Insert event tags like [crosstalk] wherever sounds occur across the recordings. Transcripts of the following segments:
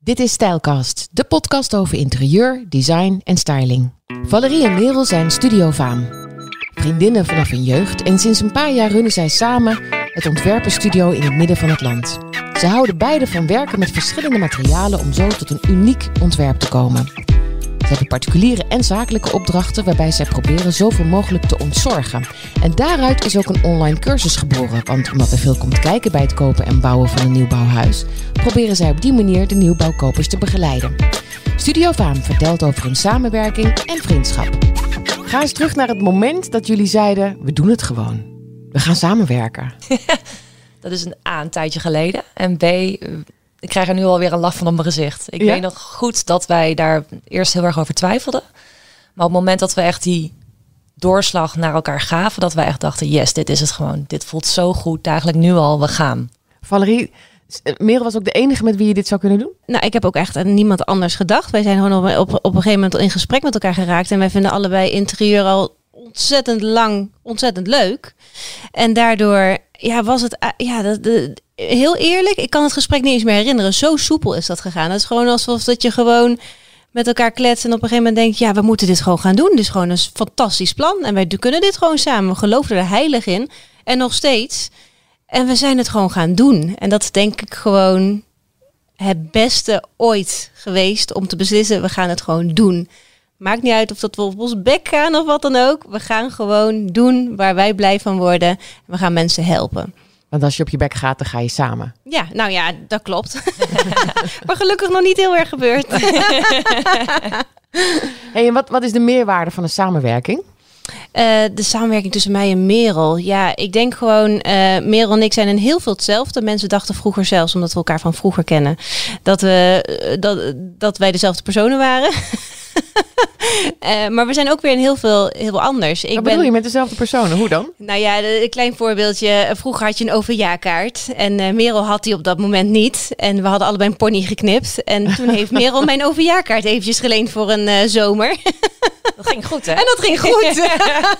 Dit is Stijlcast, de podcast over interieur, design en styling. Valerie en Merel zijn studiofaam. Vriendinnen vanaf hun jeugd en sinds een paar jaar runnen zij samen het ontwerperstudio in het midden van het land. Ze houden beide van werken met verschillende materialen om zo tot een uniek ontwerp te komen. Ze hebben particuliere en zakelijke opdrachten waarbij zij proberen zoveel mogelijk te ontzorgen. En daaruit is ook een online cursus geboren, want omdat er veel komt kijken bij het kopen en bouwen van een nieuwbouwhuis, proberen zij op die manier de nieuwbouwkopers te begeleiden. Studio Vaam vertelt over hun samenwerking en vriendschap. Ga eens terug naar het moment dat jullie zeiden: we doen het gewoon. We gaan samenwerken. [laughs] Dat is een A, een tijdje geleden. En B, ik krijg er nu alweer een lach van op mijn gezicht. Ik Ja? weet nog goed dat wij daar eerst heel erg over twijfelden. Maar op het moment dat we echt die doorslag naar elkaar gaven, dat wij echt dachten, yes, dit is het gewoon. Dit voelt zo goed, eigenlijk nu al, we gaan. Valerie, Merel was ook de enige met wie je dit zou kunnen doen? Nou, ik heb ook echt aan niemand anders gedacht. Wij zijn gewoon op, op, op een gegeven moment in gesprek met elkaar geraakt. En wij vinden allebei interieur al ontzettend lang, ontzettend leuk. En daardoor ja, was het, eh, ja, dat, de, heel eerlijk, ik kan het gesprek niet eens meer herinneren. Zo soepel is dat gegaan. Het is gewoon alsof dat je gewoon met elkaar kletst en op een gegeven moment denkt, ja, we moeten dit gewoon gaan doen. Dit is gewoon een fantastisch plan. En wij kunnen dit gewoon samen. We geloven er heilig in. En nog steeds. En we zijn het gewoon gaan doen. En dat is denk ik gewoon het beste ooit geweest om te beslissen, we gaan het gewoon doen. Maakt niet uit of dat we op ons bek gaan of wat dan ook. We gaan gewoon doen waar wij blij van worden. We gaan mensen helpen. Want als je op je bek gaat, dan ga je samen. Ja, nou ja, dat klopt. [laughs] maar gelukkig nog niet heel erg gebeurd. [laughs] Hey, en wat, wat is de meerwaarde van een samenwerking? Eh, de samenwerking tussen mij en Merel. Ja, ik denk gewoon, eh Merel en ik zijn in heel veel hetzelfde. Mensen dachten vroeger zelfs, omdat we elkaar van vroeger kennen, dat, we, eh, dat, dat wij dezelfde personen waren. [laughs] Maar we zijn ook weer in heel veel, heel veel anders. Ik Wat bedoel je met dezelfde personen? Hoe dan? Nou ja, een klein voorbeeldje. Vroeger had je een OV-jaarkaart en eh, Merel had die op dat moment niet. En we hadden allebei een pony geknipt. En toen heeft Merel [laughs] mijn OV-jaarkaart eventjes geleend voor een eh, zomer. [laughs] Dat ging goed, hè? En dat ging goed.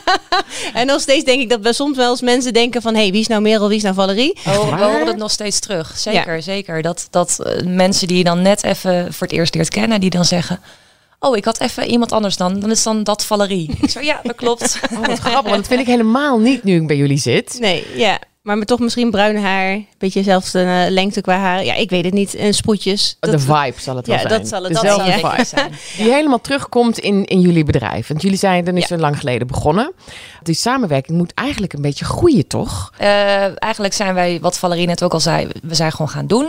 [laughs] en nog steeds denk ik dat we soms wel eens mensen denken van... hé, hey, wie is nou Merel, wie is nou Valerie? Oh, we horen het nog steeds terug. Zeker, zeker. Dat, dat eh, mensen die je dan net even voor het eerst leert kennen, die dan zeggen... Oh, ik had even iemand anders dan. Dan is dan dat Valerie. Ik zo, ja, dat klopt. Oh, wat grappig, want dat vind ik helemaal niet nu ik bij jullie zit. Nee, ja. Maar met toch misschien bruin haar. Een beetje dezelfde eh, lengte qua haar. Ja, ik weet het niet. En sproetjes. de Dat- vibe zal het wel Ja, zijn. dat zal het- Dezelfde dat zal vibe. het zijn. [laughs] Die helemaal terugkomt in, in jullie bedrijf. Want jullie zijn er niet Ja. zo lang geleden begonnen. Die samenwerking moet eigenlijk een beetje groeien, toch? Eh, eigenlijk zijn wij, wat Valerie net ook al zei, we zijn gewoon gaan doen.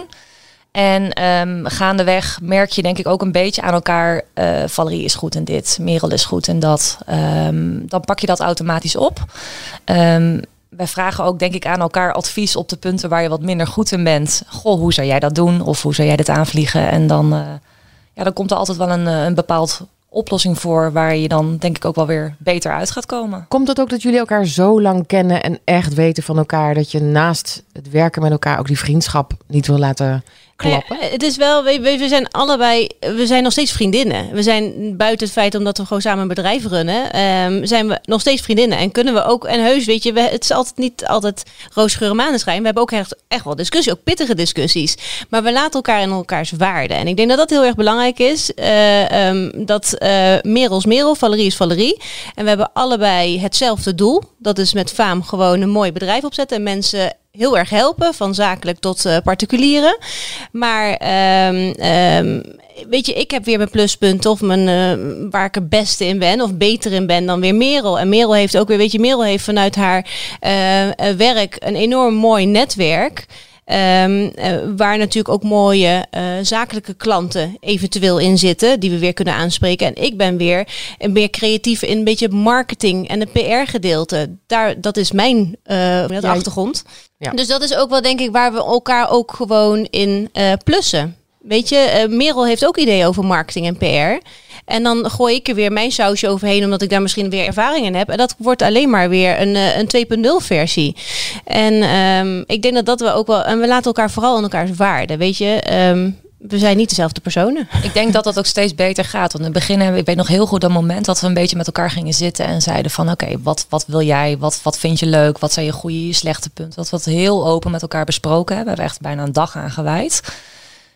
En ehm, gaandeweg merk je denk ik ook een beetje aan elkaar. eh, Valerie is goed in dit, Merel is goed in dat. Ehm, dan pak je dat automatisch op. Ehm, wij vragen ook denk ik aan elkaar advies op de punten waar je wat minder goed in bent. Goh, hoe zou jij dat doen? Of hoe zou jij dit aanvliegen? En dan, eh, ja, dan komt er altijd wel een, eh, een bepaald oplossing voor waar je dan denk ik ook wel weer beter uit gaat komen. Komt dat ook dat jullie elkaar zo lang kennen en echt weten van elkaar... dat je naast het werken met elkaar ook die vriendschap niet wil laten Ja, het is wel, we, we zijn allebei, we zijn nog steeds vriendinnen. We zijn buiten het feit omdat we gewoon samen een bedrijf runnen, ehm, zijn we nog steeds vriendinnen. En kunnen we ook, en heus, weet je, we, het is altijd niet altijd roosgeur en maneschijn. We hebben ook echt, echt wel discussie, ook pittige discussies. Maar we laten elkaar in elkaars waarde. En ik denk dat dat heel erg belangrijk is. Eh, ehm, dat eh Merel is Merel, Valerie is Valerie. En we hebben allebei hetzelfde doel. Dat is met Faam gewoon een mooi bedrijf opzetten en mensen heel erg helpen, van zakelijk tot eh, particulieren. Maar ehm, ehm, weet je, ik heb weer mijn pluspunten of mijn, eh, waar ik het beste in ben of beter in ben dan weer Merel. En Merel heeft ook weer, weet je, Merel heeft vanuit haar eh, werk een enorm mooi netwerk. Ehm, eh, waar natuurlijk ook mooie eh, zakelijke klanten eventueel in zitten, die we weer kunnen aanspreken. En ik ben weer meer creatief in een beetje het marketing en het PR-gedeelte. Daar, dat is mijn eh, achtergrond. ja. Dus dat is ook wel, denk ik, waar we elkaar ook gewoon in eh, plussen. Weet je, eh, Merel heeft ook ideeën over marketing en PR. En dan gooi ik er weer mijn sausje overheen, omdat ik daar misschien weer ervaring in heb. En dat wordt alleen maar weer een, eh, een 2.0 versie. En ehm, ik denk dat dat we ook wel. En we laten elkaar vooral in elkaars waarde. Weet je, ehm, we zijn niet dezelfde personen. Ik denk dat dat ook steeds beter gaat. Want in het begin, hebben- ik weet nog heel goed dat moment dat we een beetje met elkaar gingen zitten en zeiden van oké, wat, wat wil jij? Wat, wat vind je leuk? Wat zijn je goede, je slechte punten? Dat we het heel open met elkaar besproken hebben. We hebben echt bijna een dag aan gewijd.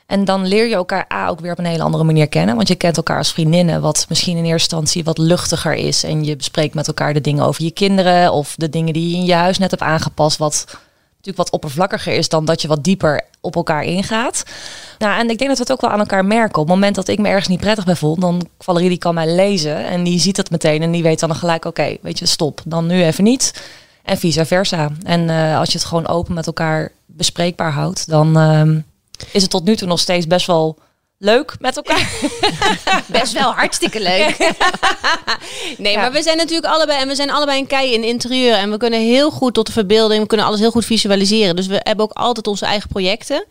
En dan leer je elkaar A ook weer op een hele andere manier kennen. Want je kent elkaar als vriendinnen, wat misschien in eerste instantie wat luchtiger is. En je bespreekt met elkaar de dingen over je kinderen of de dingen die je in je huis net hebt aangepast. Wat natuurlijk wat oppervlakkiger is dan dat je wat dieper op elkaar ingaat. Nou, en ik denk dat we het ook wel aan elkaar merken. Op het moment dat ik me ergens niet prettig bij voel, dan Valerie die kan mij lezen en die ziet het meteen en die weet dan gelijk, oké, weet je, stop, dan nu even niet. En vice versa. En uh, als je het gewoon open met elkaar bespreekbaar houdt, dan uh, is het tot nu toe nog steeds best wel leuk met elkaar. [laughs] Best wel hartstikke leuk. [laughs] nee, maar we zijn natuurlijk allebei en we zijn allebei een kei in interieur en we kunnen heel goed tot de verbeelding, we kunnen alles heel goed visualiseren. Dus we hebben ook altijd onze eigen projecten.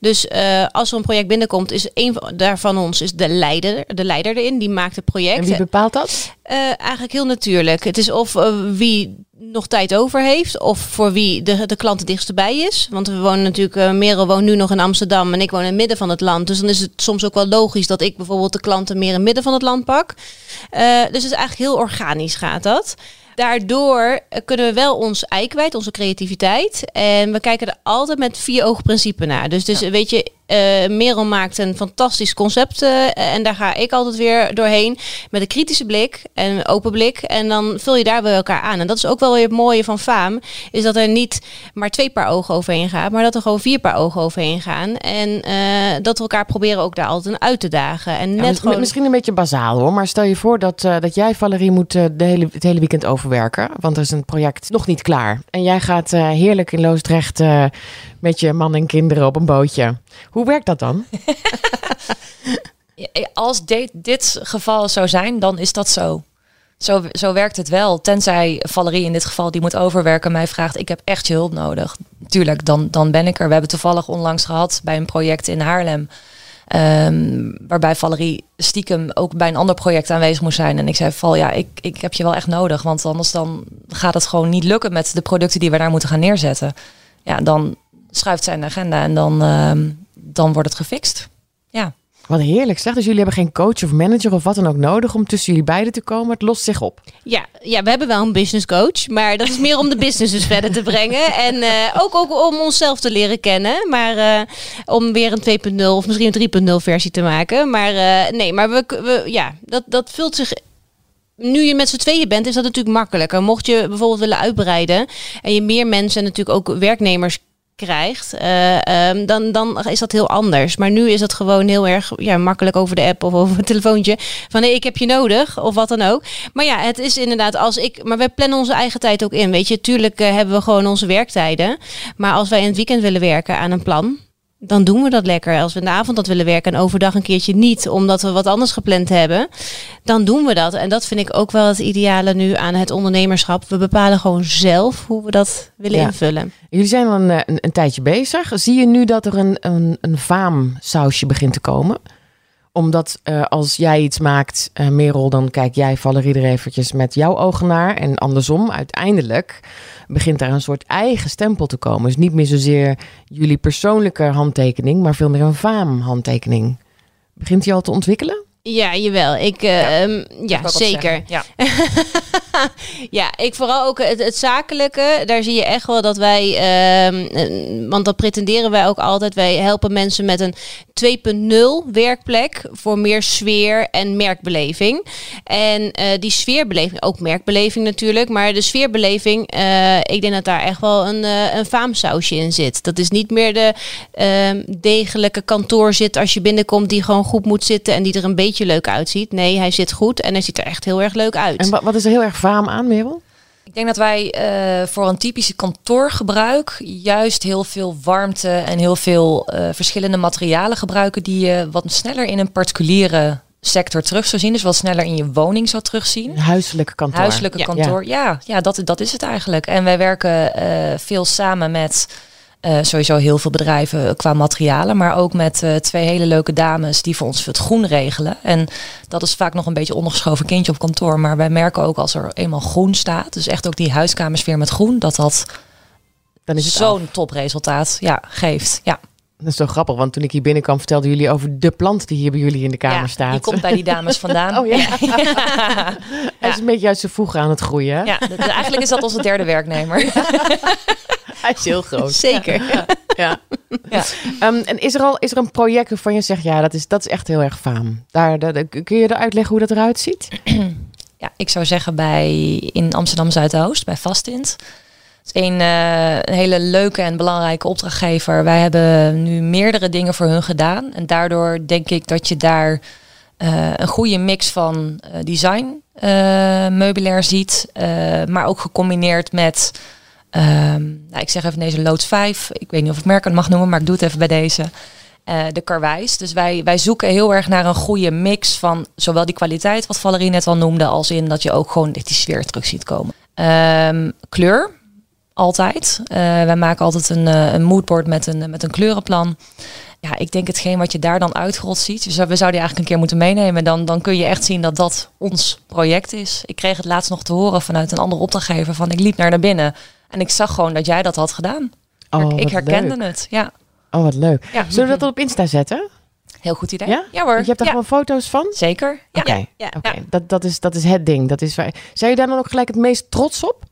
Dus uh, als er een project binnenkomt, is een daarvan ons is de leider, de leider erin, die maakt het project. En wie bepaalt dat? Uh, eigenlijk heel natuurlijk. Het is of uh, wie nog tijd over heeft of voor wie de, de klant het dichtst bij is. Want we wonen natuurlijk, uh, Merel woont nu nog in Amsterdam en ik woon in het midden van het land. Dus dan is het soms ook wel logisch dat ik bijvoorbeeld de klanten meer in het midden van het land pak. Dus het is eigenlijk heel organisch gaat dat. Daardoor kunnen we wel ons ei kwijt, onze creativiteit. En we kijken er altijd met vier ogen principe naar. Dus, dus ja. weet je, uh, Merel maakt een fantastisch concept. Uh, en daar ga ik altijd weer doorheen. Met een kritische blik en een open blik. En dan vul je daar weer elkaar aan. En dat is ook wel weer het mooie van Faam. Is dat er niet maar twee paar ogen overheen gaat. Maar dat er gewoon vier paar ogen overheen gaan. En uh, dat we elkaar proberen ook daar altijd uit te dagen. En ja, net gewoon... Misschien een beetje bazaal hoor. Maar stel je voor dat, dat jij, Valerie, moet de hele, het hele weekend overwerken. Want er is een project nog niet klaar. En jij gaat heerlijk in Loosdrecht met je man en kinderen op een bootje. Hoe werkt dat dan? [laughs] Als dit, dit geval zou zijn, dan is dat zo. Zo, zo werkt het wel. Tenzij Valerie in dit geval die moet overwerken mij vraagt: ik heb echt je hulp nodig. Tuurlijk, dan, dan ben ik er. We hebben toevallig onlangs gehad bij een project in Haarlem. Um, waarbij Valerie stiekem ook bij een ander project aanwezig moest zijn. En ik zei: Val, ja, ik, ik heb je wel echt nodig. Want anders dan gaat het gewoon niet lukken met de producten die we daar moeten gaan neerzetten. Ja, dan schuift zijn agenda en dan, uh, dan wordt het gefixt. Ja. Wat heerlijk zeg. Dus jullie hebben geen coach of manager of wat dan ook nodig om tussen jullie beiden te komen. Het lost zich op. Ja, ja we hebben wel een business coach. Maar dat is meer om de business dus verder te brengen. En uh, ook, ook om onszelf te leren kennen. Maar uh, om weer een 2.0 of misschien een 3.0 versie te maken. Maar uh, nee, maar we, we, ja, dat, dat vult zich nu je met z'n tweeën bent, is dat natuurlijk makkelijker. Mocht je bijvoorbeeld willen uitbreiden en je meer mensen en natuurlijk ook werknemers krijgt, uh, um, dan, dan is dat heel anders. Maar nu is het gewoon heel erg ja, makkelijk over de app of over het telefoontje. Van nee, ik heb je nodig of wat dan ook. Maar ja, het is inderdaad als ik. Maar wij plannen onze eigen tijd ook in. Weet je, tuurlijk uh, hebben we gewoon onze werktijden. Maar als wij in het weekend willen werken aan een plan dan doen we dat lekker. Als we in de avond dat willen werken en overdag een keertje niet, omdat we wat anders gepland hebben, dan doen we dat. En dat vind ik ook wel het ideale nu aan het ondernemerschap. We bepalen gewoon zelf hoe we dat willen ja. invullen. Jullie zijn al een, een, een, tijdje bezig. Zie je nu dat er een, een, een faamsausje begint te komen? Omdat uh, als jij iets maakt, uh, Merel, dan kijk jij Valerie er eventjes met jouw ogen naar. En andersom, uiteindelijk begint daar een soort eigen stempel te komen. Dus niet meer zozeer jullie persoonlijke handtekening, maar veel meer een faam-handtekening. Begint die al te ontwikkelen? Ja, jawel. Ik, uh, ja, um, ja zeker. Ja. [laughs] ja, ik vooral ook het, het, zakelijke. Daar zie je echt wel dat wij, uh, want dat pretenderen wij ook altijd. Wij helpen mensen met een 2.0 werkplek voor meer sfeer en merkbeleving. En uh, die sfeerbeleving, ook merkbeleving natuurlijk, maar de sfeerbeleving, uh, ik denk dat daar echt wel een, uh, een faamsausje in zit. Dat is niet meer de ehm, degelijke kantoor zit als je binnenkomt die gewoon goed moet zitten en die er een beetje leuk uitziet. Nee, hij zit goed en hij ziet er echt heel erg leuk uit. En wat is er heel erg faam aan, Merel? Ik denk dat wij uh, voor een typische kantoorgebruik juist heel veel warmte en heel veel uh, verschillende materialen gebruiken die je wat sneller in een particuliere sector terug zou zien. Dus wat sneller in je woning zou terugzien. Een huiselijke kantoor. Huiselijke ja. kantoor, ja. ja, ja, dat, dat is het eigenlijk. En wij werken uh, veel samen met uh, sowieso heel veel bedrijven qua materialen, maar ook met uh, twee hele leuke dames die voor ons het groen regelen. En dat is vaak nog een beetje ondergeschoven kindje op kantoor, maar wij merken ook als er eenmaal groen staat, dus echt ook die huiskamersfeer met groen, dat dat dan is zo'n topresultaat ja, geeft. Ja. Dat is zo grappig, want toen ik hier binnenkwam vertelden jullie over de plant die hier bij jullie in de kamer ja, staat. Die komt bij die dames vandaan. [laughs] oh ja. ja. [laughs] Hij is een beetje uit zijn voegen aan het groeien. Ja, eigenlijk is dat onze derde werknemer. [laughs] Hij is heel groot. Zeker. Ja. Ja. Ehm, en is er al is er een project waarvan je zegt, ja, dat is, dat is echt heel erg faam. Daar, daar- daar- kun je er uitleggen hoe dat eruit ziet? Ja, ik zou zeggen bij in Amsterdam Zuidoost, bij Vastint. Het is een, eh, een hele leuke en belangrijke opdrachtgever. Wij hebben nu meerdere dingen voor hun gedaan. En daardoor denk ik dat je daar eh, een goede mix van eh, design meubilair ziet. maar ook gecombineerd met, ehm, nou, ik zeg even deze loods 5. Ik weet niet of ik merken mag noemen, maar ik doe het even bij deze. De karwijs. Dus wij, wij zoeken heel erg naar een goede mix van zowel die kwaliteit, wat Valerie net al noemde, als in dat je ook gewoon die sfeer terug ziet komen. Ehm, kleur, altijd. Eh, wij maken altijd een, eh, een moodboard met een, met een kleurenplan. Ja, ik denk hetgeen wat je daar dan uitgerold ziet. We zouden, we zouden die eigenlijk een keer moeten meenemen. Dan, dan kun je echt zien dat dat ons project is. Ik kreeg het laatst nog te horen vanuit een andere opdrachtgever. Van ik liep naar naar binnen en ik zag gewoon dat jij dat had gedaan. Oh, ik herkende leuk. het. Ja, Oh, wat leuk. ja. Zullen we dat op Insta zetten? heel goed idee. Ja? ja hoor. Je hebt daar Ja, gewoon foto's van? Zeker. Ja. Oké, ja, oké. ja. Dat, dat, is, dat is het ding. Dat is waar... Zijn je daar dan ook gelijk het meest trots op?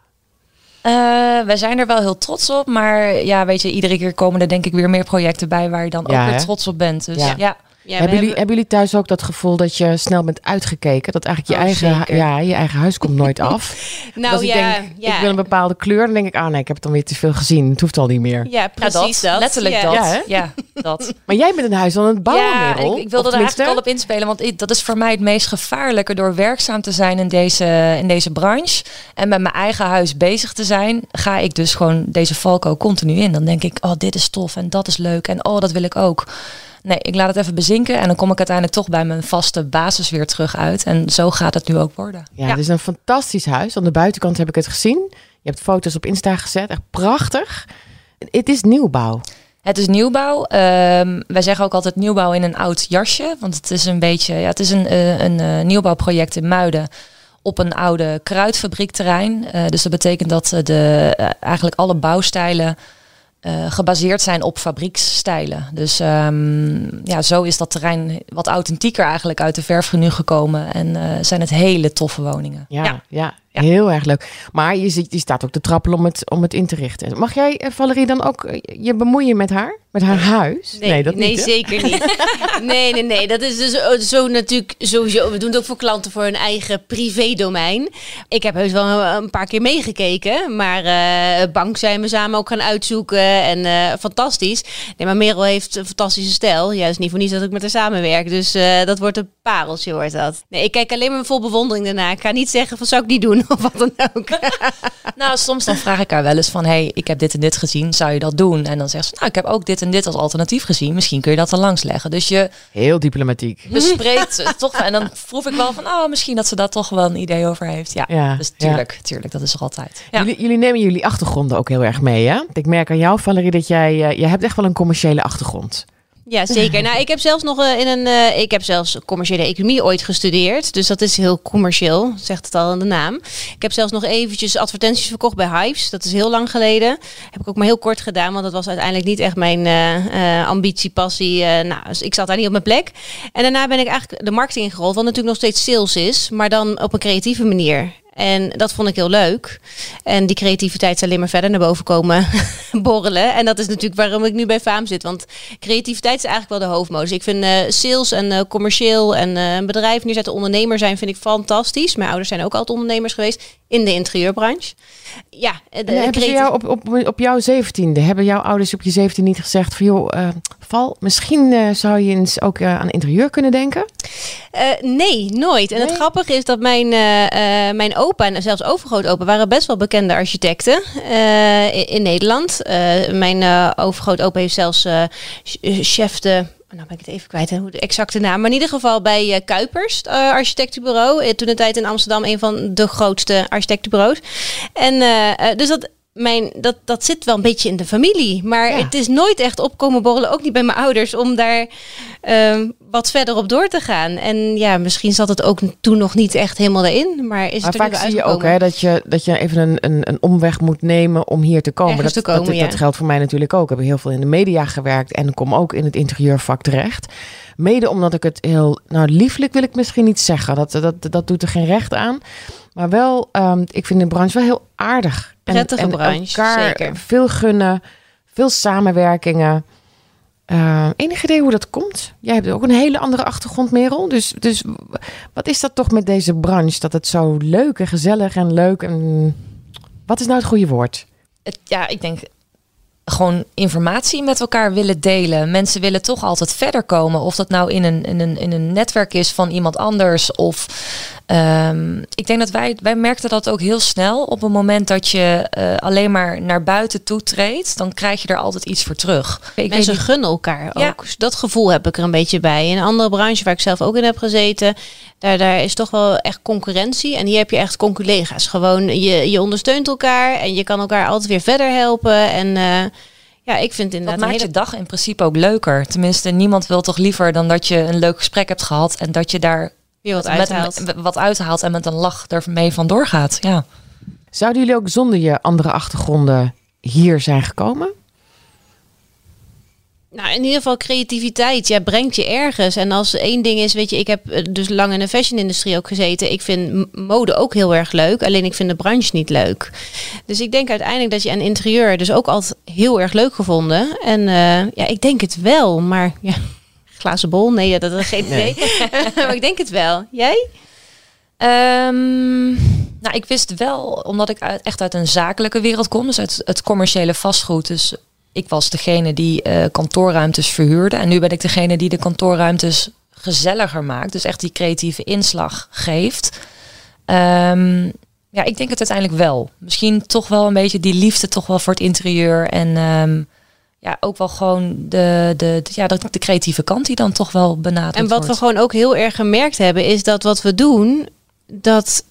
Eh, wij zijn er wel heel trots op, maar ja, weet je, iedere keer komen er denk ik weer meer projecten bij waar je dan Ja, ook weer hè? trots op bent. Dus Ja. ja, ja. Ja, hebben, jullie, hebben- hebben jullie thuis ook dat gevoel dat je snel bent uitgekeken? Dat eigenlijk je, Oh, eigen, zeker. ja, je eigen huis komt nooit [laughs] af. nou Als ik ja, denk, ja. ik wil een bepaalde kleur, dan denk ik, ah nee, ik heb het dan weer te veel gezien. Het hoeft al niet meer. ja, Ja, precies dat. Letterlijk ja. dat. Ja, Ja, dat. [laughs] Maar jij bent een huis aan het bouwen, ja, Merel. ik, ik wilde er eigenlijk al op inspelen, want ik- dat is voor mij het meest gevaarlijke door werkzaam te zijn in deze, in deze branche en met mijn eigen huis bezig te zijn, ga ik dus gewoon deze valko continu in. Dan denk ik, oh, dit is tof en dat is leuk en oh, dat wil ik ook. Nee, ik laat het even bezinken en dan kom ik uiteindelijk toch bij mijn vaste basis weer terug uit. En zo gaat het nu ook worden. Ja, het is een fantastisch huis. Aan de buitenkant heb ik het gezien. Je hebt foto's op Insta gezet. Echt prachtig. Het is nieuwbouw. Het is nieuwbouw. Ehm, wij zeggen ook altijd nieuwbouw in een oud jasje. Want het is een beetje, ja, het is een, eh, een eh, nieuwbouwproject in Muiden op een oude kruidfabriekterrein. Eh, dus dat betekent dat de, eigenlijk alle bouwstijlen eh, gebaseerd zijn op fabrieksstijlen. Dus ehm, ja, zo is dat terrein wat authentieker eigenlijk uit de verf nu gekomen. En eh, zijn het hele toffe woningen. Ja, ja. Ja. Ja. heel erg leuk. Maar je, ziet, je staat ook te trappelen om het, om het in te richten. Mag jij, eh, Valerie, dan ook eh, je bemoeien met haar? Met haar huis? Nee, dat nee niet. hè? zeker niet. [laughs] nee, nee, nee. Dat is dus zo, zo natuurlijk sowieso. We doen het ook voor klanten voor hun eigen privé-domein. Ik heb heus wel een, paar keer meegekeken. Maar eh, bank zijn we samen ook gaan uitzoeken. En eh, fantastisch. Nee, maar Merel heeft een fantastische stijl. Is niet voor niets dat ik met haar samenwerk. Dus eh, dat wordt een pareltje, wordt dat. Nee, ik kijk alleen maar vol bewondering daarna. Ik ga niet zeggen van zou ik niet doen [laughs] of wat dan ook. [laughs] Nou, soms dan vraag ik haar wel eens van... hey, ik heb dit en dit gezien, zou je dat doen? En dan zegt ze, nou, ik heb ook dit en dit als alternatief gezien. Misschien kun je dat er langs leggen. Dus je Heel diplomatiek. [laughs] bespreekt het toch... En dan proef ik wel van, oh, misschien dat ze daar toch wel een idee over heeft. Ja, Ja, dus ja. tuurlijk, tuurlijk, dat is er altijd. Ja. Jullie, jullie nemen jullie achtergronden ook heel erg mee, hè? Ik merk aan jou, Valerie, dat jij... eh, jij hebt echt wel een commerciële achtergrond. Ja, zeker. Nou, ik heb zelfs nog eh, in een. eh, ik heb zelfs commerciële economie ooit gestudeerd. Dus dat is heel commercieel, zegt het al in de naam. Ik heb zelfs nog eventjes advertenties verkocht bij Hives. Dat is heel lang geleden. Heb ik ook maar heel kort gedaan, want dat was uiteindelijk niet echt mijn eh, ambitie, passie. nou, dus ik zat daar niet op mijn plek. En daarna ben ik eigenlijk de marketing ingerold, wat natuurlijk nog steeds sales is, maar dan op een creatieve manier. En dat vond ik heel leuk. En die creativiteit is alleen maar verder naar boven komen [laughs] borrelen. En dat is natuurlijk waarom ik nu bij Faam zit. Want creativiteit is eigenlijk wel de hoofdmodus. Ik vind eh, sales en eh, commercieel en eh, een bedrijf neerzetten, ondernemer zijn, vind ik fantastisch. Mijn ouders zijn ook altijd ondernemers geweest in de interieurbranche. Ja, de En hebben ze jou op, op, op jouw zeventiende, hebben jouw ouders op je zeventiende niet gezegd van... joh, Val, misschien zou je eens ook aan interieur kunnen denken? Eh, nee, nooit. En het grappige is dat mijn, eh, eh, mijn opa en zelfs overgrootopa waren best wel bekende architecten in, in Nederland. Mijn overgrootopa heeft zelfs ch- chef de... Nou ben ik het even kwijt, hoe de exacte naam. Maar in ieder geval bij Kuipers, het, architectenbureau. Toen de tijd in Amsterdam een van de grootste architectenbureaus. En dus dat, mijn, dat, dat zit wel een beetje in de familie. Maar Ja. het is nooit echt opkomen borrelen, ook niet bij mijn ouders, om daar ehm, wat verder op door te gaan. En ja, misschien zat het ook toen nog niet echt helemaal erin. Maar is Maar het er vaak zie je ook hè, dat, je, dat je even een, een, een omweg moet nemen om hier te komen. Ergens dat, te komen, dat, ja. dat geldt voor mij natuurlijk ook. Ik heb heel veel in de media gewerkt en kom ook in het interieurvak terecht. Mede omdat ik het heel, nou lieflijk wil ik misschien niet zeggen. Dat, dat, dat doet er geen recht aan. Maar wel, ehm, ik vind de branche wel heel aardig. En- Prettige en, branche, elkaar zeker. veel gunnen, veel samenwerkingen. Eh, enig idee hoe dat komt? Jij hebt ook een hele andere achtergrond, Merel. Dus, dus wat is dat toch met deze branche? Dat het zo leuk en gezellig en leuk en... Wat is nou het goede woord? Het, ja, ik denk gewoon informatie met elkaar willen delen. Mensen willen toch altijd verder komen. Of dat nou in een, in een, in een netwerk is van iemand anders. Of ehm, ik denk dat wij, wij merkten dat ook heel snel. Op het moment dat je eh, alleen maar naar buiten toe treedt, dan krijg je er altijd iets voor terug. Ik Mensen gunnen elkaar Ja. ook. Dus dat gevoel heb ik er een beetje bij. In een andere branche waar ik zelf ook in heb gezeten, daar, daar is toch wel echt concurrentie. En hier heb je echt conculega's. Gewoon, je, je ondersteunt elkaar en je kan elkaar altijd weer verder helpen. En eh, ja, ik vind Dat inderdaad een maakt hele je dag in principe ook leuker. Tenminste, niemand wil toch liever dan dat je een leuk gesprek hebt gehad en dat je daar weer wat uithaalt. een- wat uithaalt en met een lach ermee vandoor gaat. Ja. Zouden jullie ook zonder je andere achtergronden hier zijn gekomen? Nou, in ieder geval creativiteit. Ja, brengt je ergens. En als één ding is, weet je, ik heb eh, dus lang in de fashion-industrie ook gezeten. Ik vind mode ook heel erg leuk. Alleen ik vind de branche niet leuk. Dus ik denk uiteindelijk dat je aan interieur dus ook altijd heel erg leuk gevonden. En eh, ja, ik denk het wel. Maar ja, glazen bol? Nee, ja, dat is geen [laughs] idee. [laughs] maar ik denk het wel. Jij? Ehm, nou, ik wist wel, omdat ik uit, echt uit een zakelijke wereld kom, dus uit het commerciële vastgoed. Dus ik was degene die eh, kantoorruimtes verhuurde. En nu ben ik degene die de kantoorruimtes gezelliger maakt. Dus echt die creatieve inslag geeft. Ehm, ja, ik denk het uiteindelijk wel. Misschien toch wel een beetje die liefde toch wel voor het interieur. En ehm, ja, ook wel gewoon de, de, de- ja, de, de creatieve kant die dan toch wel benaderd En wat we gewoon ook heel erg gemerkt hebben, is dat wat we doen, dat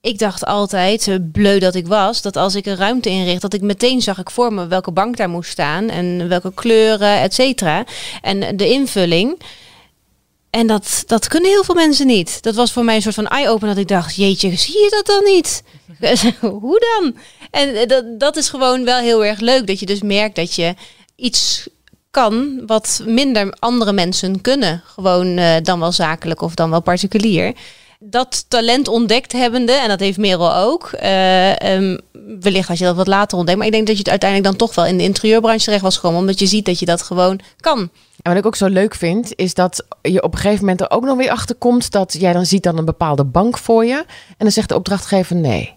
ik dacht altijd, bleu dat ik was, dat als ik een ruimte inricht, dat ik meteen zag ik voor me welke bank daar moest staan en welke kleuren, et cetera. En de invulling. En dat, dat kunnen heel veel mensen niet. Dat was voor mij een soort van eye-opener dat ik dacht, jeetje, zie je dat dan niet? [laughs] Hoe dan? En eh, dat, dat is gewoon wel heel erg leuk, dat je dus merkt dat je iets kan wat minder andere mensen kunnen. Gewoon eh, dan wel zakelijk of dan wel particulier. Dat talent ontdekt hebbende, en dat heeft Merel ook. eh, ehm, wellicht als je dat wat later ontdekt. Maar ik denk dat je het uiteindelijk dan toch wel in de interieurbranche terecht was gekomen. Omdat je ziet dat je dat gewoon kan. En wat ik ook zo leuk vind, is dat je op een gegeven moment er ook nog weer achter komt dat jij dan ziet dan een bepaalde bank voor je. En dan zegt de opdrachtgever nee,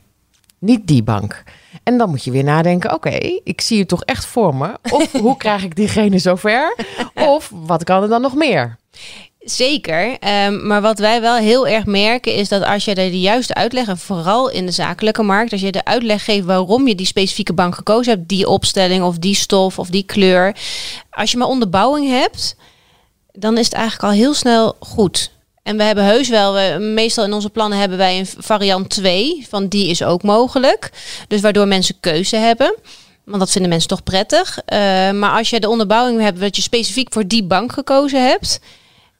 niet die bank. En dan moet je weer nadenken, oké, ik zie het toch echt voor me. Of [laughs] hoe krijg ik diegene zover? [laughs] Of wat kan er dan nog meer? Zeker. ehm, maar wat wij wel heel erg merken is dat als je de juiste uitleg, en vooral in de zakelijke markt, als je de uitleg geeft waarom je die specifieke bank gekozen hebt, die opstelling of die stof of die kleur. Als je maar onderbouwing hebt, dan is het eigenlijk al heel snel goed. En we hebben heus wel, we, meestal in onze plannen hebben wij een variant 2, van die is ook mogelijk. Dus waardoor mensen keuze hebben. Want dat vinden mensen toch prettig. Eh, maar als je de onderbouwing hebt dat je specifiek voor die bank gekozen hebt,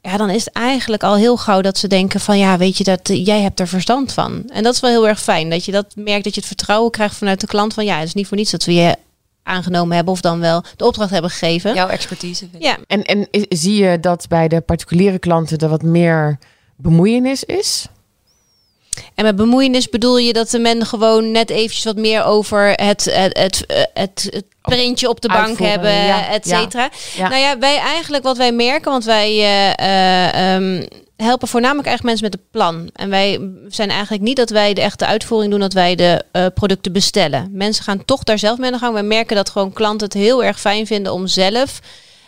ja, dan is het eigenlijk al heel gauw dat ze denken van ja, weet je dat eh, jij hebt er verstand van. En dat is wel heel erg fijn dat je dat merkt dat je het vertrouwen krijgt vanuit de klant van ja, het is niet voor niets dat we je aangenomen hebben of dan wel de opdracht hebben gegeven. Jouw expertise. vind ik. Ja, En, en is- zie je dat bij de particuliere klanten er wat meer bemoeienis is? En met bemoeienis bedoel je dat de men gewoon net eventjes wat meer over het, het, het, het, het printje op de bank Uitvoeren, hebben, ja, et cetera. ja. Nou ja, wij eigenlijk wat wij merken, want wij eh, eh, ehm, helpen voornamelijk echt mensen met een plan. En wij zijn eigenlijk niet dat wij de echte uitvoering doen, dat wij de eh, producten bestellen. Mensen gaan toch daar zelf mee aan de gang. Wij merken dat gewoon klanten het heel erg fijn vinden om zelf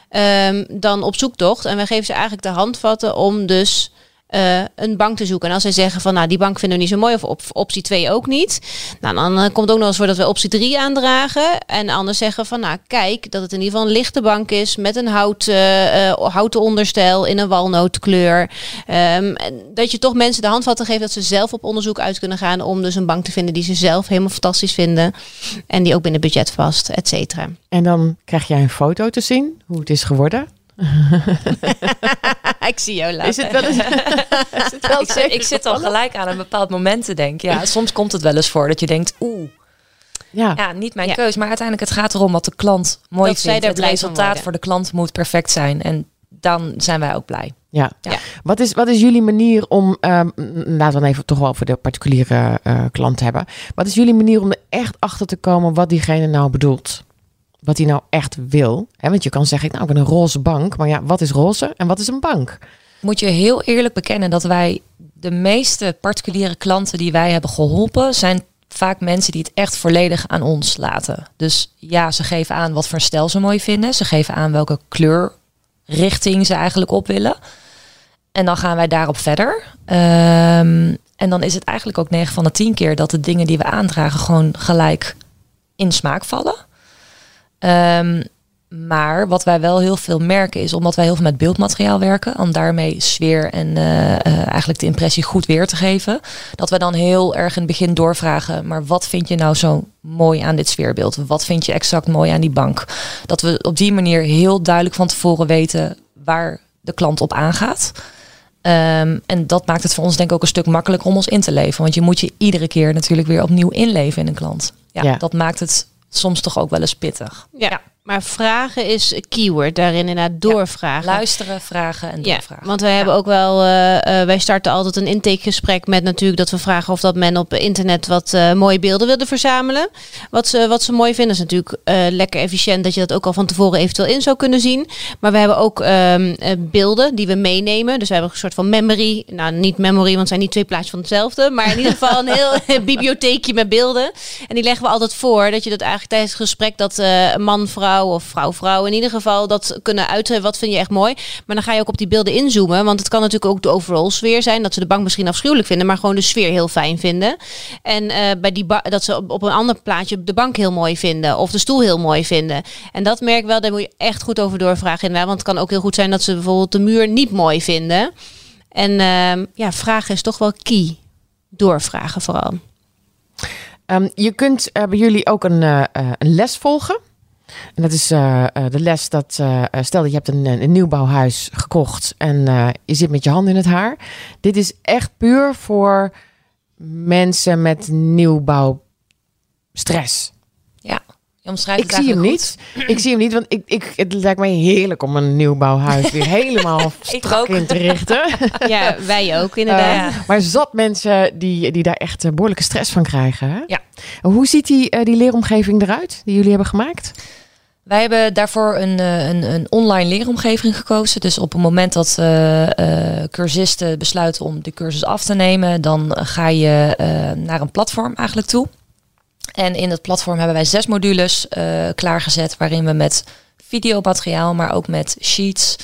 ehm, dan op zoektocht. En wij geven ze eigenlijk de handvatten om dus eh, een bank te zoeken. En als zij zeggen van nou die bank vinden we niet zo mooi of op, optie 2 ook niet. Nou dan eh, komt het ook nog eens voor dat we optie 3 aandragen. En anders zeggen van nou kijk dat het in ieder geval een lichte bank is met een hout, eh, houten onderstel in een walnootkleur. Ehm, en dat je toch mensen de handvatten geeft dat ze zelf op onderzoek uit kunnen gaan om dus een bank te vinden die ze zelf helemaal fantastisch vinden. En die ook binnen budget past, et cetera. En dan krijg jij een foto te zien, hoe het is geworden. [laughs] ik zie jou lachen. Is het wel eens... [laughs] is het wel ik, zit, ik zit al gelijk aan een bepaald moment te denken. Ja, soms komt het wel eens voor dat je denkt, oeh, Ja. ja, niet mijn Ja. keus. Maar uiteindelijk het gaat erom wat de klant mooi Dat vindt. Het resultaat voor de klant moet perfect zijn. En dan zijn wij ook blij. Ja. Ja. Wat, is, wat is jullie manier om, ehm, laten we dan even toch wel voor de particuliere eh, klant hebben. Wat is jullie manier om er echt achter te komen wat diegene nou bedoelt? Wat hij nou echt wil? Want je kan zeggen, nou, ik ben een roze bank. Maar ja, wat is roze en wat is een bank? Moet je heel eerlijk bekennen dat wij de meeste particuliere klanten die wij hebben geholpen, zijn vaak mensen die het echt volledig aan ons laten. Dus ja, ze geven aan wat voor stijl ze mooi vinden. Ze geven aan welke kleurrichting ze eigenlijk op willen. En dan gaan wij daarop verder. Ehm, en dan is het eigenlijk ook 9 van de 10 keer dat de dingen die we aandragen gewoon gelijk in smaak vallen. Ehm, maar wat wij wel heel veel merken is, omdat wij heel veel met beeldmateriaal werken, om daarmee sfeer en eh, eh, eigenlijk de impressie goed weer te geven, dat we dan heel erg in het begin doorvragen, maar wat vind je nou zo mooi aan dit sfeerbeeld? Wat vind je exact mooi aan die bank? Dat we op die manier heel duidelijk van tevoren weten waar de klant op aangaat. Ehm, en dat maakt het voor ons denk ik ook een stuk makkelijker om ons in te leven. Want je moet je iedere keer natuurlijk weer opnieuw inleven in een klant. Ja, Ja. dat maakt het soms toch ook wel eens pittig. Ja. Ja. Maar vragen is een keyword daarin inderdaad doorvragen. Luisteren, vragen en Ja, doorvragen. want wij hebben ook wel, eh, eh, wij starten altijd een intakegesprek met natuurlijk dat we vragen of dat men op internet wat eh, mooie beelden wilde verzamelen. Wat ze, wat ze mooi vinden is natuurlijk lekker efficiënt dat je dat ook al van tevoren eventueel in zou kunnen zien. Maar we hebben ook ehm, eh, beelden die we meenemen. Dus we hebben een soort van memory. Nou, niet memory, want het zijn niet twee plaatjes van hetzelfde. Maar in ieder [laughs] geval een heel [laughs] bibliotheekje met beelden. En die leggen we altijd voor dat je dat eigenlijk tijdens het gesprek dat man, vrouw of vrouw, vrouw in ieder geval dat kunnen uiten. Wat vind je echt mooi? Maar dan ga je ook op die beelden inzoomen. Want het kan natuurlijk ook de overall sfeer zijn. Dat ze de bank misschien afschuwelijk vinden, maar gewoon de sfeer heel fijn vinden. En eh, bij die dat ze op, een ander plaatje de bank heel mooi vinden. Of de stoel heel mooi vinden. En dat merk wel, daar moet je echt goed over doorvragen. Want het kan ook heel goed zijn dat ze bijvoorbeeld de muur niet mooi vinden. En ehm, ja, vragen is toch wel key. Doorvragen vooral. Ehm, je kunt eh, bij jullie ook een, eh, een les volgen. En dat is eh, eh, de les dat, eh, stel dat je hebt een, een nieuwbouwhuis gekocht en je zit met je hand in het haar. Dit is echt puur voor mensen met nieuwbouwstress. Ja, je omschrijft Ik het zie hem niet. Ik zie hem niet, want ik, ik, het lijkt mij heerlijk om een nieuwbouwhuis weer [laughs] helemaal strak ook. in te richten. [laughs] Ja, wij ook inderdaad. Eh, maar zat mensen die, die daar echt eh, behoorlijke stress van krijgen. Hè? Ja. Hoe ziet die, eh, die leeromgeving eruit die jullie hebben gemaakt? Wij hebben daarvoor een, een, een online leeromgeving gekozen. Dus op het moment dat cursisten besluiten om de cursus af te nemen, dan ga je naar een platform eigenlijk toe. En in het platform hebben wij zes modules eh, klaargezet, waarin we met videomateriaal, maar ook met sheets,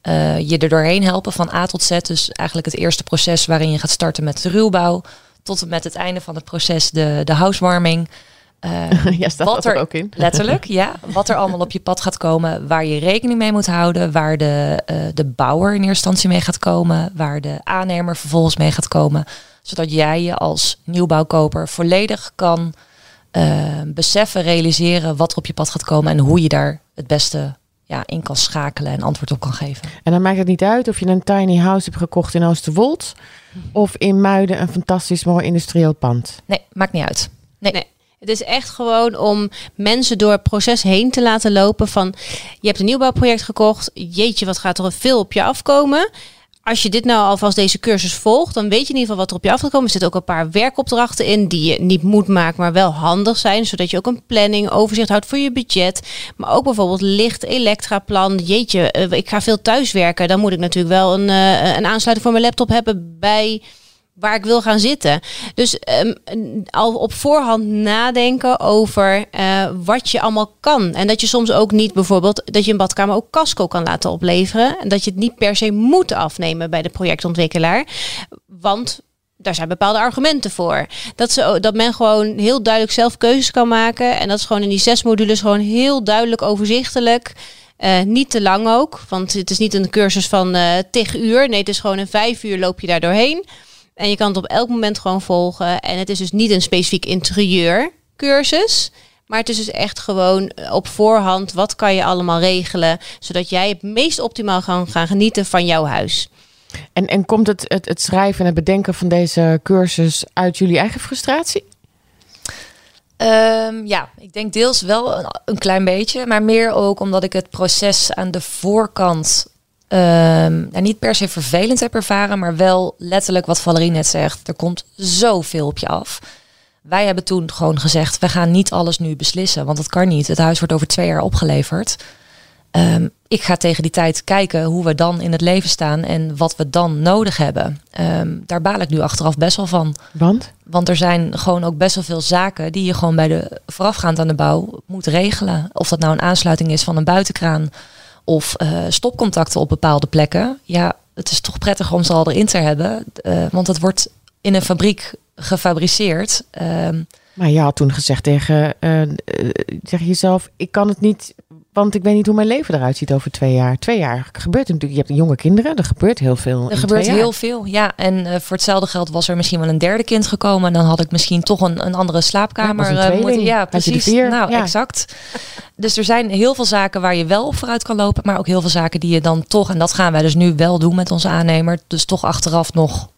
eh, je er doorheen helpen van A tot Z. Dus eigenlijk het eerste proces waarin je gaat starten met de ruwbouw, tot en met het einde van het proces de, de housewarming. Eh, [laughs] ja, staat Wat dat er ook in? [laughs] Letterlijk, ja. Wat er allemaal op je pad gaat komen, waar je rekening mee moet houden, waar de, de bouwer in eerste instantie mee gaat komen, waar de aannemer vervolgens mee gaat komen, zodat jij je als nieuwbouwkoper volledig kan eh, beseffen, realiseren wat er op je pad gaat komen en hoe je daar het beste ja, in kan schakelen en antwoord op kan geven. En dan maakt het niet uit of je een tiny house hebt gekocht in Oosterwold of in Muiden een fantastisch mooi industrieel pand. Nee, maakt niet uit. Nee. Nee. Het is echt gewoon om mensen door het proces heen te laten lopen van je hebt een nieuwbouwproject gekocht. Jeetje, wat gaat er veel op je afkomen. Als je dit nou alvast deze cursus volgt, dan weet je in ieder geval wat er op je af gaat komen. Er zitten ook een paar werkopdrachten in die je niet moet maken, maar wel handig zijn. Zodat je ook een planning, overzicht houdt voor je budget. Maar ook bijvoorbeeld licht, elektraplan. Jeetje, eh, ik ga veel thuiswerken. Dan moet ik natuurlijk wel een, eh, een aansluiting voor mijn laptop hebben bij waar ik wil gaan zitten. Dus ehm, al op voorhand nadenken over eh, wat je allemaal kan. En dat je soms ook niet bijvoorbeeld dat je een badkamer ook casco kan laten opleveren. En dat je het niet per se moet afnemen bij de projectontwikkelaar. Want daar zijn bepaalde argumenten voor. Dat, ze, dat men gewoon heel duidelijk zelf keuzes kan maken. En dat is gewoon in die zes modules gewoon heel duidelijk overzichtelijk. Eh, niet te lang ook, want het is niet een cursus van eh tig uur. Nee, het is gewoon in vijf uur loop je daar doorheen. En je kan het op elk moment gewoon volgen. En het is dus niet een specifiek interieurcursus. Maar het is dus echt gewoon op voorhand, wat kan je allemaal regelen, zodat jij het meest optimaal kan gaan genieten van jouw huis. En, en komt het, het, het schrijven en het bedenken van deze cursus uit jullie eigen frustratie? Ehm, ja, ik denk deels wel een, een, klein beetje, maar meer ook omdat ik het proces aan de voorkant um, niet per se vervelend heb ervaren, maar wel letterlijk wat Valerie net zegt. Er komt zoveel op je af. Wij hebben toen gewoon gezegd, we gaan niet alles nu beslissen, want dat kan niet. Het huis wordt over twee jaar opgeleverd. Um, ik ga tegen die tijd kijken hoe we dan in het leven staan en wat we dan nodig hebben. Um, daar baal ik nu achteraf best wel van. Want? Want er zijn gewoon ook best wel veel zaken die je gewoon bij de voorafgaand aan de bouw moet regelen. Of dat nou een aansluiting is van een buitenkraan of uh, stopcontacten op bepaalde plekken. Ja, het is toch prettig om ze al erin te hebben. Uh, want het wordt in een fabriek gefabriceerd. Um, maar je had toen gezegd tegen, uh, zeg jezelf, ik kan het niet want ik weet niet hoe mijn leven eruit ziet over twee jaar. Twee jaar gebeurt natuurlijk. Je hebt jonge kinderen, er gebeurt heel veel. Er gebeurt heel veel, ja. En uh, voor hetzelfde geld was er misschien wel een derde kind gekomen. En dan had ik misschien toch een, een andere slaapkamer ja, uh, moeten. Ja, precies. Nou, ja. exact. Dus er zijn heel veel zaken waar je wel op vooruit kan lopen. Maar ook heel veel zaken die je dan toch, en dat gaan wij dus nu wel doen met onze aannemer. Dus toch achteraf nog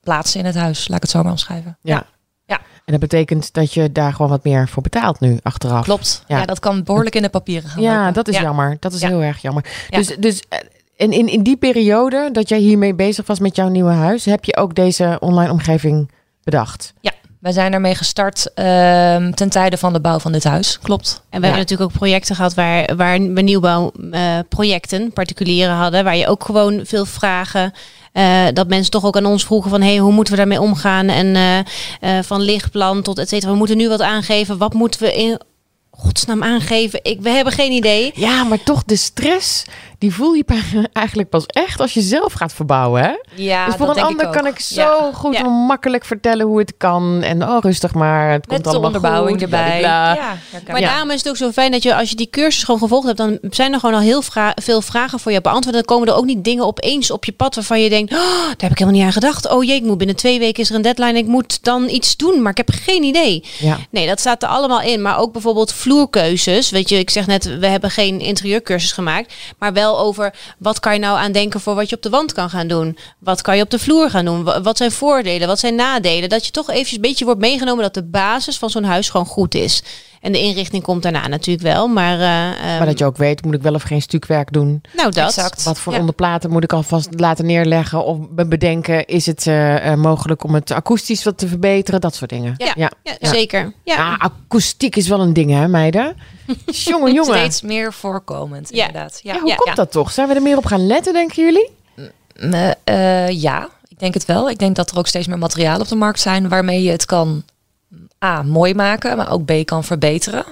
plaatsen in het huis. Laat ik het zo maar omschrijven. ja. En dat betekent dat je daar gewoon wat meer voor betaalt nu achteraf. Klopt. Ja, dat kan behoorlijk in de papieren gaan. Ja, dat is jammer. Dat is heel erg jammer. Dus, dus en in, in die periode dat jij hiermee bezig was met jouw nieuwe huis, heb je ook deze online omgeving bedacht? Ja. Wij zijn ermee gestart uh, ten tijde van de bouw van dit huis. Klopt. En we hebben natuurlijk ook projecten gehad waar, waar we nieuwbouwprojecten, uh, particulieren hadden, waar je ook gewoon veel vragen uh, dat mensen toch ook aan ons vroegen van hey, hoe moeten we daarmee omgaan? En uh, uh, van lichtplan tot et cetera. We moeten nu wat aangeven. Wat moeten we in godsnaam aangeven? Ik, we hebben geen idee. Ja, maar toch de stress die voel je [laughs] eigenlijk pas echt als je zelf gaat verbouwen. Hè? Ja, dus voor een ander kan ik zo goed en makkelijk vertellen hoe het kan. En oh, rustig maar. Het komt allemaal onderbouwing goed, erbij. Ja, maar daarom is het ook zo fijn dat je als je die cursus gewoon gevolgd hebt, dan zijn er gewoon al heel vra veel vragen voor je beantwoord. Dan komen er ook niet dingen opeens op je pad waarvan je denkt, oh, daar heb ik helemaal niet aan gedacht. Oh jee, ik moet binnen twee weken is er een deadline. Ik moet dan iets doen, maar ik heb geen idee. Ja. Nee, dat staat er allemaal in. Maar ook bijvoorbeeld vloerkeuzes. Weet je, ik zeg net, we hebben geen interieurcursus gemaakt, maar wel over wat kan je nou aan denken voor wat je op de wand kan gaan doen. Wat kan je op de vloer gaan doen? Wat zijn voordelen? Wat zijn nadelen? Dat je toch eventjes een beetje wordt meegenomen dat de basis van zo'n huis gewoon goed is. En de inrichting komt daarna natuurlijk wel. Maar, uh, maar dat je ook weet, moet ik wel of geen stukwerk doen? Nou, dat. Exact. Wat voor ja. onderplaten moet ik alvast laten neerleggen? Of bedenken, is het uh, mogelijk om het akoestisch wat te verbeteren? Dat soort dingen. Ja, ja. ja zeker. Ja. Ah, akoestiek is wel een ding, hè, meiden? [laughs] jongen, jongen. Steeds meer voorkomend, inderdaad. Ja. hoe komt dat toch? Zijn we er meer op gaan letten, denken jullie? Uh, ja, ik denk het wel. Ik denk dat er ook steeds meer materialen op de markt zijn waarmee je het kan A, mooi maken, maar ook B, kan verbeteren.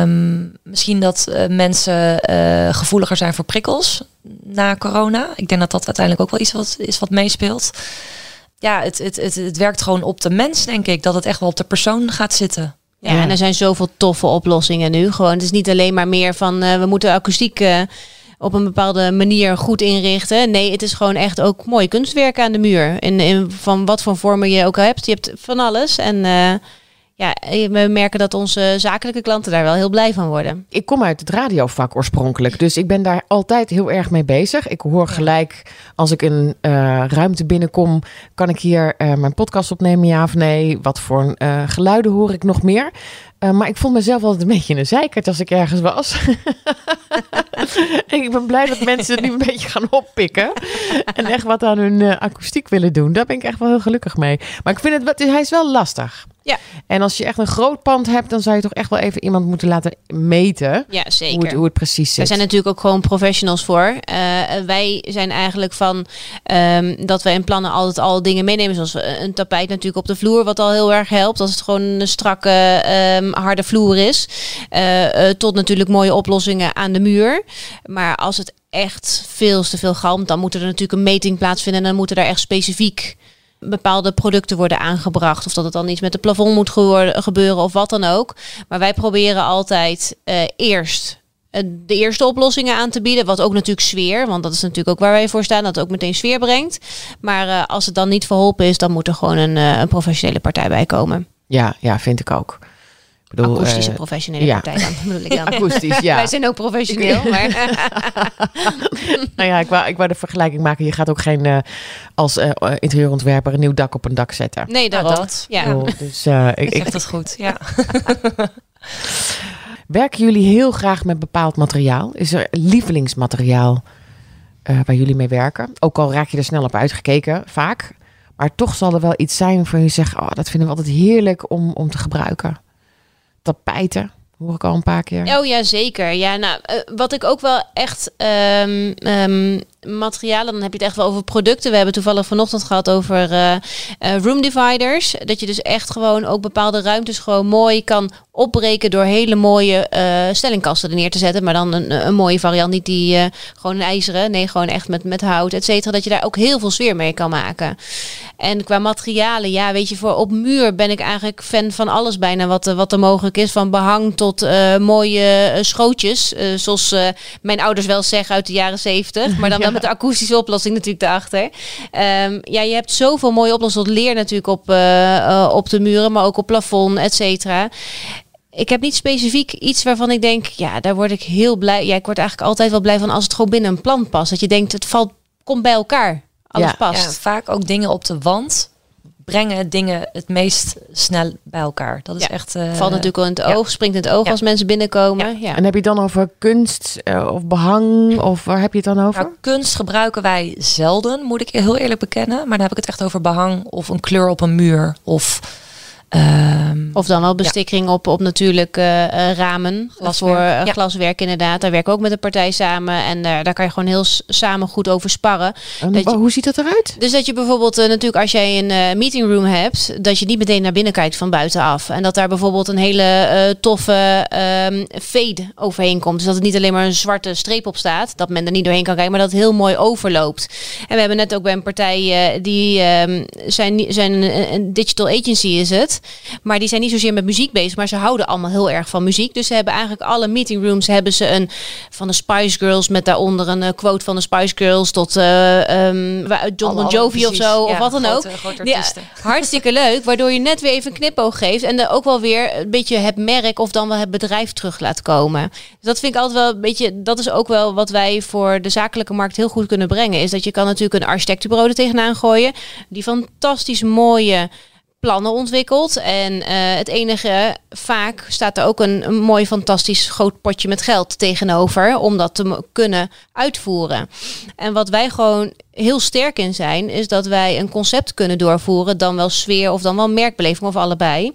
Um, misschien dat uh, mensen uh, gevoeliger zijn voor prikkels na corona. Ik denk dat dat uiteindelijk ook wel iets wat, is wat meespeelt. Ja, het, het, het, het werkt gewoon op de mens, denk ik. Dat het echt wel op de persoon gaat zitten. Ja, en er zijn zoveel toffe oplossingen nu. Gewoon, het is niet alleen maar meer van uh, we moeten akoestiek op een bepaalde manier goed inrichten. Nee, het is gewoon echt ook mooi kunstwerk aan de muur. In, in van wat voor vormen je ook al hebt. Je hebt van alles. En uh, ja, we merken dat onze zakelijke klanten daar wel heel blij van worden. Ik kom uit het radiovak oorspronkelijk, dus ik ben daar altijd heel erg mee bezig. Ik hoor gelijk als ik een uh, ruimte binnenkom, kan ik hier uh, mijn podcast opnemen, ja of nee? Wat voor uh, geluiden hoor ik nog meer? Maar ik vond mezelf altijd een beetje een zeikert als ik ergens was. [laughs] ik ben blij dat mensen het nu een [laughs] beetje gaan oppikken. en echt wat aan hun akoestiek willen doen. Daar ben ik echt wel heel gelukkig mee. Maar ik vind het, hij is wel lastig. Ja. En als je echt een groot pand hebt, dan zou je toch echt wel even iemand moeten laten meten. Ja, zeker. Hoe het, hoe het precies zit. Er zijn natuurlijk ook gewoon professionals voor. Uh, wij zijn eigenlijk van um, dat we in plannen altijd al dingen meenemen. Zoals een tapijt natuurlijk op de vloer, wat al heel erg helpt. Als het gewoon een strakke, um, harde vloer is. Uh, uh, tot natuurlijk mooie oplossingen aan de muur. Maar als het echt veel te veel galmt, dan moet er natuurlijk een meting plaatsvinden. En dan moeten daar echt specifiek bepaalde producten worden aangebracht. Of dat het dan iets met het plafond moet gebeuren of wat dan ook. Maar wij proberen altijd uh, eerst de eerste oplossingen aan te bieden. Wat ook natuurlijk sfeer, want dat is natuurlijk ook waar wij voor staan, dat het ook meteen sfeer brengt. Maar uh, als het dan niet verholpen is, dan moet er gewoon een, een professionele partij bij komen. Ja, ja, vind ik ook. Bedoel, Akoestische eh, professionele ja. partij dan, bedoel ik dan. akoestisch, [laughs] ja. Wij zijn ook professioneel, maar [laughs] Nou ja, ik wou, ik wou de vergelijking maken. Je gaat ook geen eh, als eh, interieurontwerper een nieuw dak op een dak zetten. nee, Nou, dat. Ja. Ik bedoel, Dus eh, ik, Ik zeg dat goed. Ja. [laughs] werken jullie heel graag met bepaald materiaal? Is er lievelingsmateriaal eh, waar jullie mee werken? Ook al raak je er snel op uitgekeken, vaak. Maar toch zal er wel iets zijn waarvan je zegt... Oh, dat vinden we altijd heerlijk om, om te gebruiken. Tapijten, hoor ik al een paar keer. Oh ja, zeker. Ja, nou, eh, wat ik ook wel echt ehm, materialen, dan heb je het echt wel over producten. We hebben toevallig vanochtend gehad over eh, room dividers. Dat je dus echt gewoon ook bepaalde ruimtes gewoon mooi kan opbreken door hele mooie eh, stellingkasten er neer te zetten. Maar dan een, een mooie variant, niet die eh, gewoon ijzeren. Nee, gewoon echt met, met hout, et cetera. Dat je daar ook heel veel sfeer mee kan maken. En qua materialen, ja, weet je, voor op muur ben ik eigenlijk fan van alles bijna wat, er- wat er mogelijk is. Van behang tot eh, mooie eh, schootjes. eh, zoals eh, mijn ouders wel zeggen uit de jaren zeventig. [laughs] Maar dan wel met de akoestische oplossing natuurlijk daarachter. Ehm, ja, je hebt zoveel mooie oplossingen. Tot leer natuurlijk op, eh, eh, op de muren, maar ook op plafond, et cetera. Ik heb niet specifiek iets waarvan ik denk, ja, daar word ik heel blij. Ja, ik word eigenlijk altijd wel blij van als het gewoon binnen een plan past. Dat je denkt, het valt, komt bij elkaar. Alles Ja. past. Ja, vaak ook dingen op de wand brengen dingen het meest snel bij elkaar. Dat is Ja, echt... eh, Valt natuurlijk al in het ja. oog, springt in het oog Ja. als mensen binnenkomen. Ja. En heb je het dan over kunst eh, of behang? Of waar heb je het dan over? Nou, kunst gebruiken wij zelden, moet ik heel eerlijk bekennen. Maar dan heb ik het echt over behang of een kleur op een muur. Of, ehm, Of dan wel bestikking op, op natuurlijk eh, eh, ramen. Glaswerk. Voor eh, Ja. glaswerk inderdaad. Daar werken we ook met een partij samen. En daar daar kan je gewoon heel samen goed over sparren. En dat je- Hoe ziet dat eruit? Dus dat je bijvoorbeeld natuurlijk als jij een meeting room hebt, dat je niet meteen naar binnen kijkt van buitenaf. En dat daar bijvoorbeeld een hele toffe ehm fade overheen komt. Dus dat het niet alleen maar een zwarte streep op staat, dat men er niet doorheen kan kijken, maar dat het heel mooi overloopt. En we hebben net ook bij een partij die ehm, zijn, zijn een, een digital agency is het, maar die zijn niet zozeer met muziek bezig, maar ze houden allemaal heel erg van muziek. Dus ze hebben eigenlijk alle meeting rooms hebben ze een van de Spice Girls met daaronder een eh, quote van de Spice Girls tot eh, ehm, John Bon Jovi of zo, Ja, of wat dan grote- ook. grote Ja, artiesten. [laughs] hartstikke leuk, waardoor je net weer even een knipoog geeft en er ook wel weer een beetje het merk of dan wel het bedrijf terug laat komen. Dus dat vind ik altijd wel een beetje, dat is ook wel wat wij voor de zakelijke markt heel goed kunnen brengen. Is dat je kan natuurlijk een architectenbureau er tegenaan gooien, die fantastisch mooie plannen ontwikkeld. En eh, het enige, vaak staat er ook een, een mooi fantastisch groot potje met geld tegenover om dat te kunnen uitvoeren. En wat wij gewoon heel sterk in zijn, is dat wij een concept kunnen doorvoeren, dan wel sfeer of dan wel merkbeleving of allebei.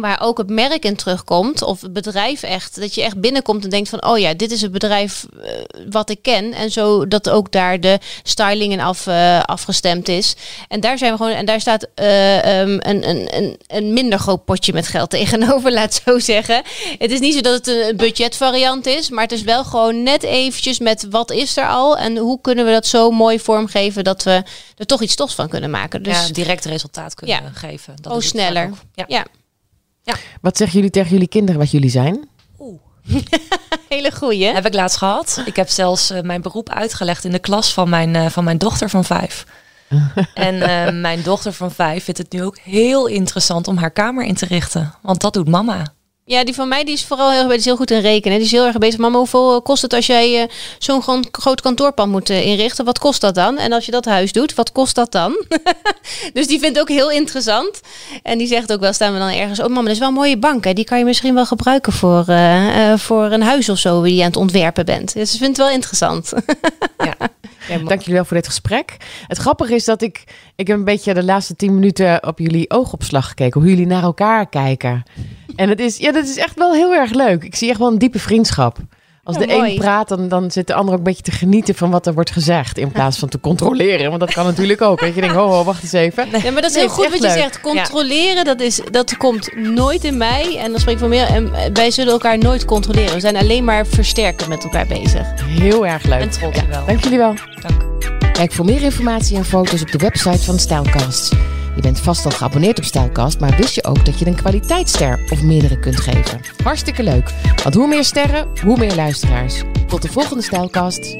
Waar ook het merk in terugkomt, of het bedrijf echt, dat je echt binnenkomt en denkt van, oh ja, dit is het bedrijf eh, wat ik ken. En zo dat ook daar de styling in af, eh, afgestemd is. En daar zijn we gewoon, en daar staat eh, ehm, een, een, een, een minder groot potje met geld [laughs] tegenover, laat het zo zeggen. Het is niet zo dat het een budgetvariant is, maar het is wel gewoon net eventjes met wat is er al en hoe kunnen we dat zo mooi vormgeven dat we er toch iets tofs van kunnen maken. Dus ja, direct resultaat kunnen Ja. geven. Dat vaak sneller. ook. Ja. Ja, Wat zeggen jullie tegen jullie kinderen wat jullie zijn? Oeh. [laughs] hele goeie. Heb ik laatst gehad. Ik heb zelfs eh, mijn beroep uitgelegd in de klas van mijn, eh, van mijn dochter van vijf. [laughs] en eh, mijn dochter van vijf vindt het nu ook heel interessant om haar kamer in te richten. Want dat doet mama. Ja, die van mij die is vooral heel, die is heel goed in rekenen. Die is heel erg bezig. Mama, hoeveel eh, kost het als jij eh, zo'n gewoon groot kantoorpand moet eh, inrichten? Wat kost dat dan? En als je dat huis doet, wat kost dat dan? [laughs] dus die vindt ook heel interessant. En die zegt ook wel, staan we dan ergens... Oh mama, dat is wel een mooie bank. Hè? Die kan je misschien wel gebruiken voor, eh, eh, voor een huis of zo... die je aan het ontwerpen bent. Dus ze vindt het wel interessant. [laughs] Ja. Dank jullie wel voor dit gesprek. Het grappige is dat ik, ik heb een beetje de laatste tien minuten op jullie oogopslag gekeken. Hoe jullie naar elkaar kijken. En het is, ja, dat is echt wel heel erg leuk. Ik zie echt wel een diepe vriendschap. Als Ja, de een mooi. praat, dan, dan zit de ander ook een beetje te genieten van wat er wordt gezegd. In plaats van te controleren. Want dat kan natuurlijk ook. Dat je denkt, oh, oh, wacht eens even. Ja, maar dat is Nee, heel goed wat je zegt. Controleren, dat, is, dat komt nooit in mij. En dan spreek ik van meer. En wij zullen elkaar nooit controleren. We zijn alleen maar versterken met elkaar bezig. Heel erg leuk. En trots wel. Dank jullie wel. Dank. Kijk voor meer informatie en foto's op de website van Stijlkast. Je bent vast al geabonneerd op Stijlkast, maar wist je ook dat je een kwaliteitsster of meerdere kunt geven? Hartstikke leuk, want hoe meer sterren, hoe meer luisteraars. Tot de volgende Stijlkast.